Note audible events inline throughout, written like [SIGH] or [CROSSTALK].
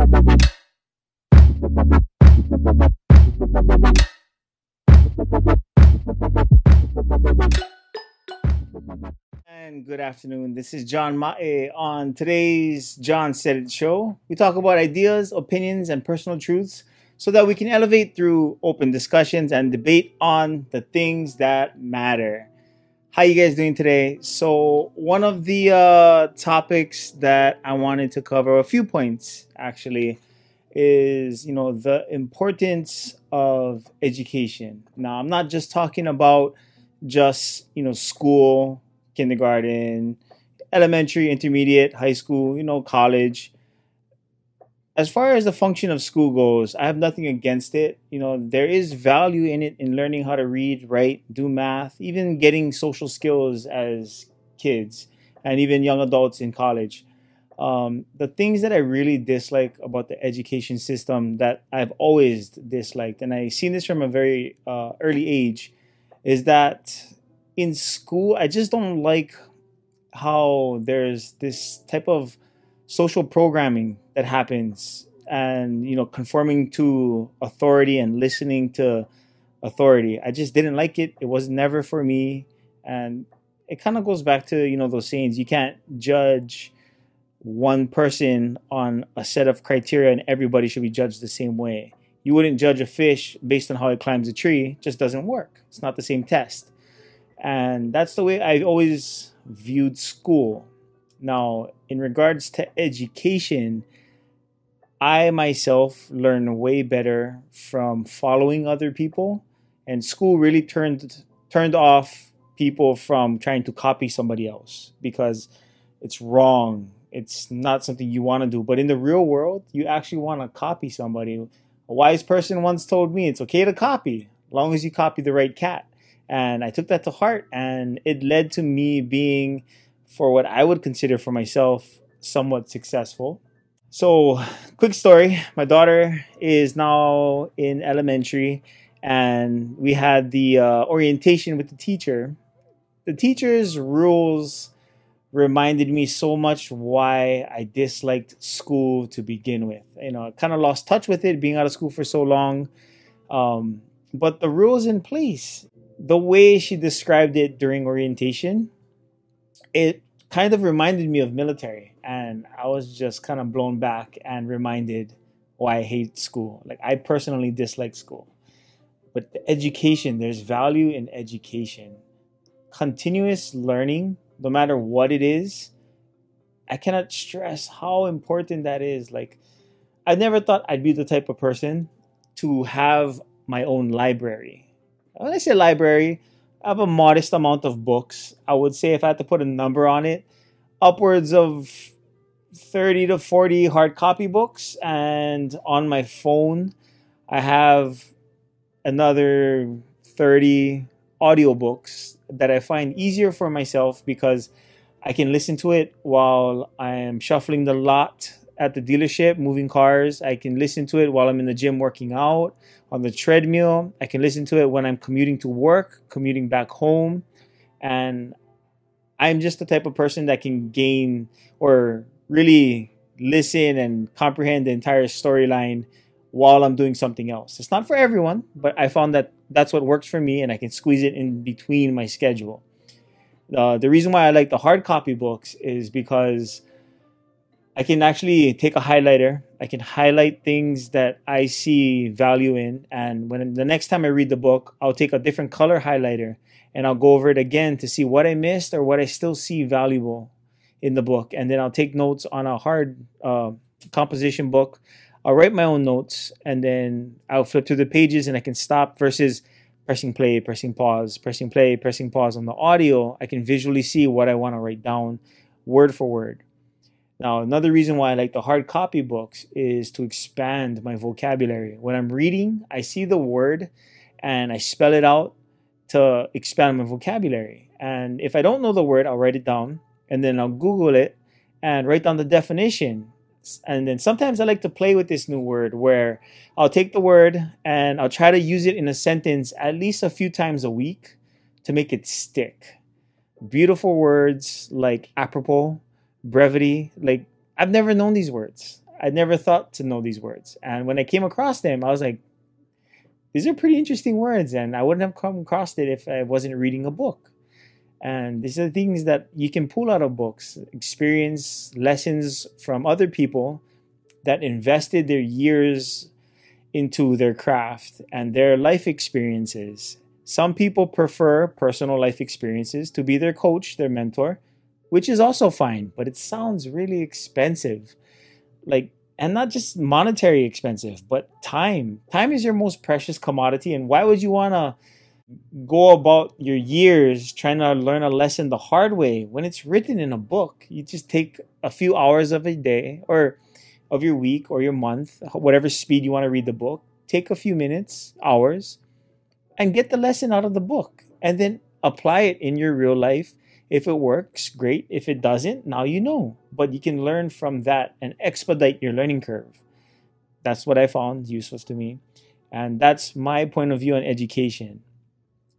And good afternoon. This is John Mae. Eh, on today's John Said It show, we talk about ideas, opinions, and personal truths so that we can elevate through open discussions and debate on the things that matter. How you guys doing today? So, one of the uh, topics that I wanted to cover, a few points actually, is you know the importance of education. Now, I'm not just talking about just you know school kindergarten, elementary, intermediate, high school, you know, college. As far as the function of school goes, I have nothing against it. You know, there is value in it in learning how to read, write, do math, even getting social skills as kids and even young adults in college. Um, the things that I really dislike about the education system that I've always disliked, and I've seen this from a very uh, early age, is that in school, I just don't like how there's this type of social programming that happens and you know conforming to authority and listening to authority. I just didn't like it. It was never for me. And it kind of goes back to you know those sayings you can't judge one person on a set of criteria and everybody should be judged the same way. You wouldn't judge a fish based on how it climbs a tree. It just doesn't work. It's not the same test. And that's the way I always viewed school. Now, in regards to education, I myself learn way better from following other people, and school really turned turned off people from trying to copy somebody else because it's wrong. It's not something you want to do. But in the real world, you actually want to copy somebody. A wise person once told me it's okay to copy, as long as you copy the right cat. And I took that to heart, and it led to me being, for what I would consider for myself, somewhat successful. So, quick story my daughter is now in elementary, and we had the uh, orientation with the teacher. The teacher's rules reminded me so much why I disliked school to begin with. You know, I kind of lost touch with it being out of school for so long. Um, but the rules in place the way she described it during orientation, it kind of reminded me of military. And I was just kind of blown back and reminded why I hate school. Like, I personally dislike school. But the education, there's value in education. Continuous learning, no matter what it is, I cannot stress how important that is. Like, I never thought I'd be the type of person to have my own library when I say library, I have a modest amount of books. I would say if I had to put a number on it, upwards of 30 to 40 hard copy books. And on my phone, I have another 30 audiobooks that I find easier for myself because I can listen to it while I am shuffling the lot at the dealership, moving cars. I can listen to it while I'm in the gym working out, on the treadmill. I can listen to it when I'm commuting to work, commuting back home. And I'm just the type of person that can gain or really listen and comprehend the entire storyline while I'm doing something else. It's not for everyone, but I found that that's what works for me and I can squeeze it in between my schedule. Uh, the reason why I like the hard copy books is because I can actually take a highlighter. I can highlight things that I see value in. And when the next time I read the book, I'll take a different color highlighter and I'll go over it again to see what I missed or what I still see valuable in the book. And then I'll take notes on a hard uh, composition book. I'll write my own notes and then I'll flip through the pages and I can stop versus pressing play, pressing pause, pressing play, pressing pause on the audio. I can visually see what I want to write down word for word. Now, another reason why I like the hard copy books is to expand my vocabulary. When I'm reading, I see the word and I spell it out to expand my vocabulary. And if I don't know the word, I'll write it down and then I'll Google it and write down the definition. And then sometimes I like to play with this new word where I'll take the word and I'll try to use it in a sentence at least a few times a week to make it stick. Beautiful words like apropos brevity. Like I've never known these words. I never thought to know these words. And when I came across them, I was like, these are pretty interesting words, and I wouldn't have come across it if I wasn't reading a book. And these are things that you can pull out of books, experience lessons from other people that invested their years into their craft and their life experiences. Some people prefer personal life experiences to be their coach, their mentor, which is also fine, but it sounds really expensive. Like, and not just monetary expensive, but time. Time is your most precious commodity. And why would you want to go about your years trying to learn a lesson the hard way when it's written in a book? You just take a few hours of a day or of your week or your month, whatever speed you want to read the book. Take a few minutes, hours, and get the lesson out of the book. And then apply it in your real life if it works, great. If it doesn't, now you know. But you can learn from that and expedite your learning curve. That's what I found useful to me. And that's my point of view on education.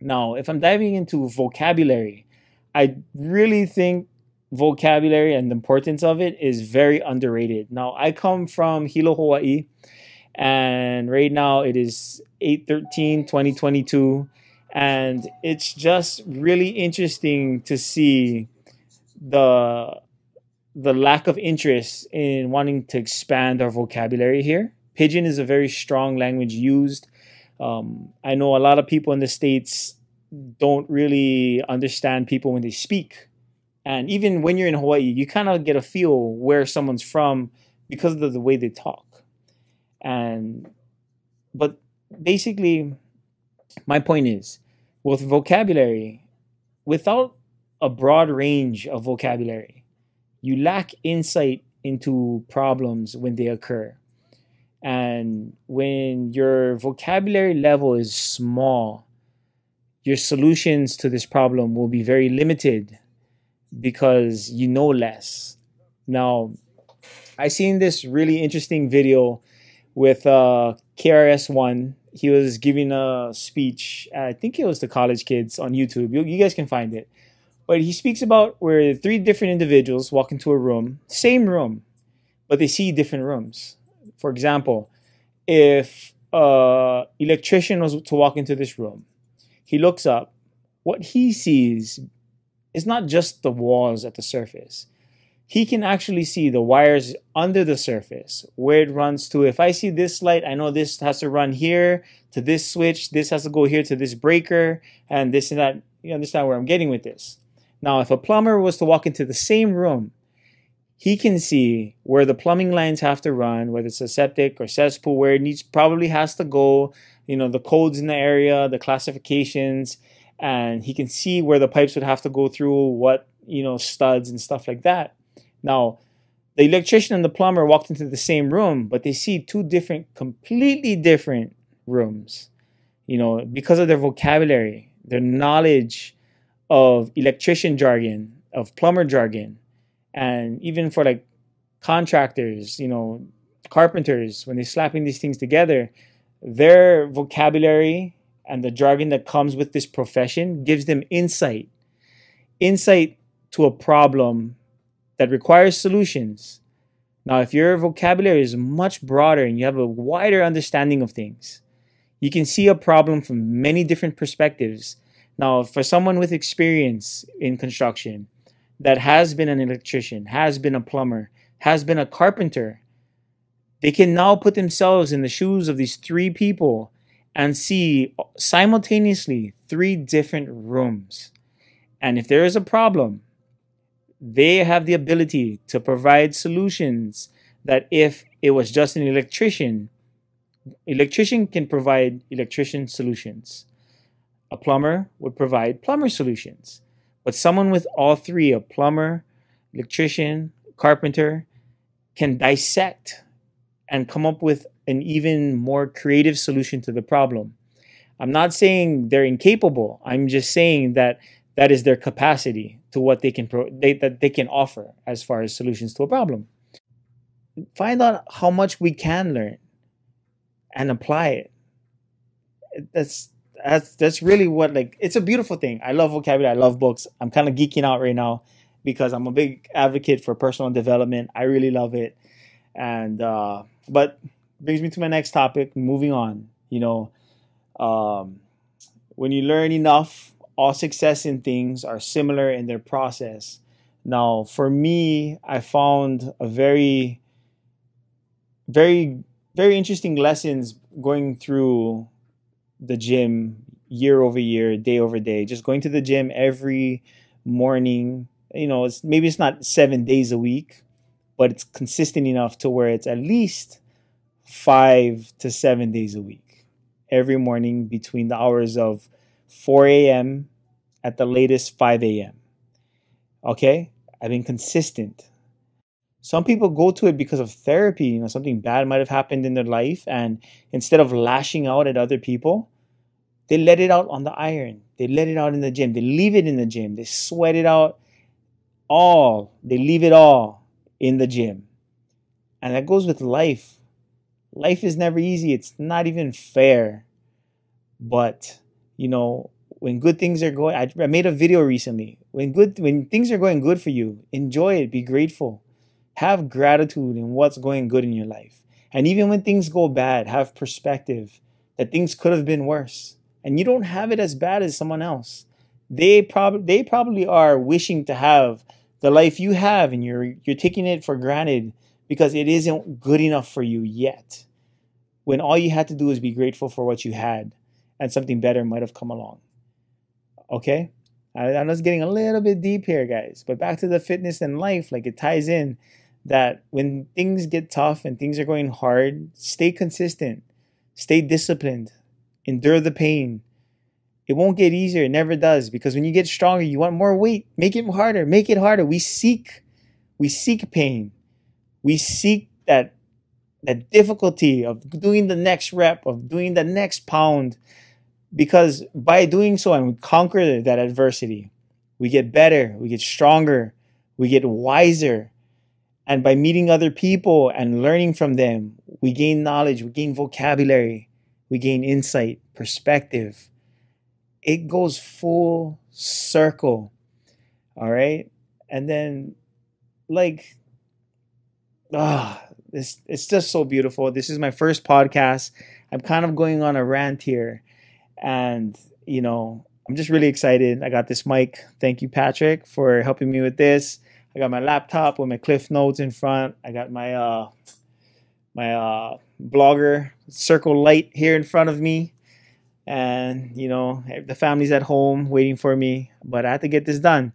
Now, if I'm diving into vocabulary, I really think vocabulary and the importance of it is very underrated. Now, I come from Hilo, Hawaii, and right now it is 8 13 2022 and it's just really interesting to see the the lack of interest in wanting to expand our vocabulary here. Pidgin is a very strong language used. Um, I know a lot of people in the states don't really understand people when they speak, and even when you're in Hawaii, you kind of get a feel where someone's from because of the way they talk. And but basically my point is with vocabulary, without a broad range of vocabulary, you lack insight into problems when they occur. And when your vocabulary level is small, your solutions to this problem will be very limited because you know less. Now, I seen this really interesting video with uh, KRS-One he was giving a speech. I think it was to college kids on YouTube. You, you guys can find it. But he speaks about where three different individuals walk into a room, same room, but they see different rooms. For example, if a electrician was to walk into this room, he looks up. What he sees is not just the walls at the surface he can actually see the wires under the surface where it runs to. If I see this light, I know this has to run here to this switch, this has to go here to this breaker, and this and that. You understand where I'm getting with this. Now, if a plumber was to walk into the same room, he can see where the plumbing lines have to run, whether it's a septic or cesspool, where it needs probably has to go, you know, the codes in the area, the classifications, and he can see where the pipes would have to go through, what, you know, studs and stuff like that. Now, the electrician and the plumber walked into the same room, but they see two different, completely different rooms. You know, because of their vocabulary, their knowledge of electrician jargon, of plumber jargon, and even for like contractors, you know, carpenters, when they're slapping these things together, their vocabulary and the jargon that comes with this profession gives them insight. Insight to a problem that requires solutions. Now, if your vocabulary is much broader and you have a wider understanding of things, you can see a problem from many different perspectives. Now, for someone with experience in construction that has been an electrician, has been a plumber, has been a carpenter, they can now put themselves in the shoes of these three people and see simultaneously three different rooms. And if there is a problem, they have the ability to provide solutions that if it was just an electrician, electrician can provide electrician solutions. A plumber would provide plumber solutions. But someone with all three, a plumber, electrician, carpenter, can dissect and come up with an even more creative solution to the problem. I'm not saying they're incapable. I'm just saying that that is their capacity to what they can pro- they, that they can offer as far as solutions to a problem. Find out how much we can learn and apply it. That's that's that's really what like it's a beautiful thing. I love vocabulary. I love books. I'm kind of geeking out right now because I'm a big advocate for personal development. I really love it. And uh, but brings me to my next topic. Moving on, you know, um, when you learn enough, all success in things are similar in their process. Now, for me, I found a very, very, very interesting lessons going through the gym year over year, day over day. Just going to the gym every morning. You know, it's maybe it's not seven days a week, but it's consistent enough to where it's at least five to seven days a week. Every morning between the hours of 4 a.m. at the latest 5 a.m. Okay? I've been consistent. Some people go to it because of therapy. You know, something bad might have happened in their life, and instead of lashing out at other people, they let it out on the iron. They let it out in the gym. They leave it in the gym. They sweat it out all. They leave it all in the gym. And that goes with life. Life is never easy. It's not even fair. But, you know, when good things are going I, I made a video recently. When good when things are going good for you, enjoy it, be grateful. Have gratitude in what's going good in your life. And even when things go bad, have perspective that things could have been worse and you don't have it as bad as someone else. They probably they probably are wishing to have the life you have and you're you're taking it for granted because it isn't good enough for you yet. When all you had to do is be grateful for what you had and something better might have come along. Okay? I, I'm just getting a little bit deep here, guys. But back to the fitness and life, like it ties in that when things get tough and things are going hard, stay consistent, stay disciplined, endure the pain. It won't get easier. It never does because when you get stronger, you want more weight. Make it harder. Make it harder. We seek, we seek pain. We seek that that difficulty of doing the next rep, of doing the next pound, because by doing so and we conquer that adversity, we get better, we get stronger, we get wiser. And by meeting other people and learning from them, we gain knowledge, we gain vocabulary, we gain insight, perspective. It goes full circle. All right. And then, like, ah, oh, this it's just so beautiful. This is my first podcast. I'm kind of going on a rant here. And, you know, I'm just really excited. I got this mic. Thank you, Patrick, for helping me with this. I got my laptop with my Cliff Notes in front. I got my uh my uh blogger circle light here in front of me. And, you know, the family's at home waiting for me, but I have to get this done.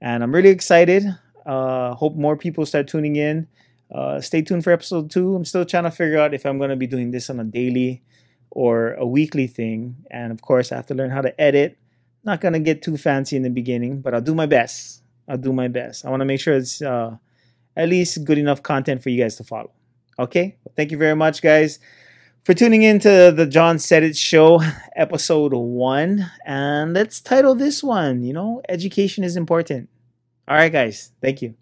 And I'm really excited. Uh, hope more people start tuning in. Uh, stay tuned for episode two. I'm still trying to figure out if I'm going to be doing this on a daily or a weekly thing. And of course, I have to learn how to edit. Not to get too fancy in the beginning, but I'll do my best. I'll do my best. I want to make sure it's uh, at least good enough content for you guys to follow. Okay? Well, thank you very much, guys, for tuning in to the John Said It Show, [LAUGHS] episode one. And let's title this one, you know, Education is Important. All right, guys. Thank you.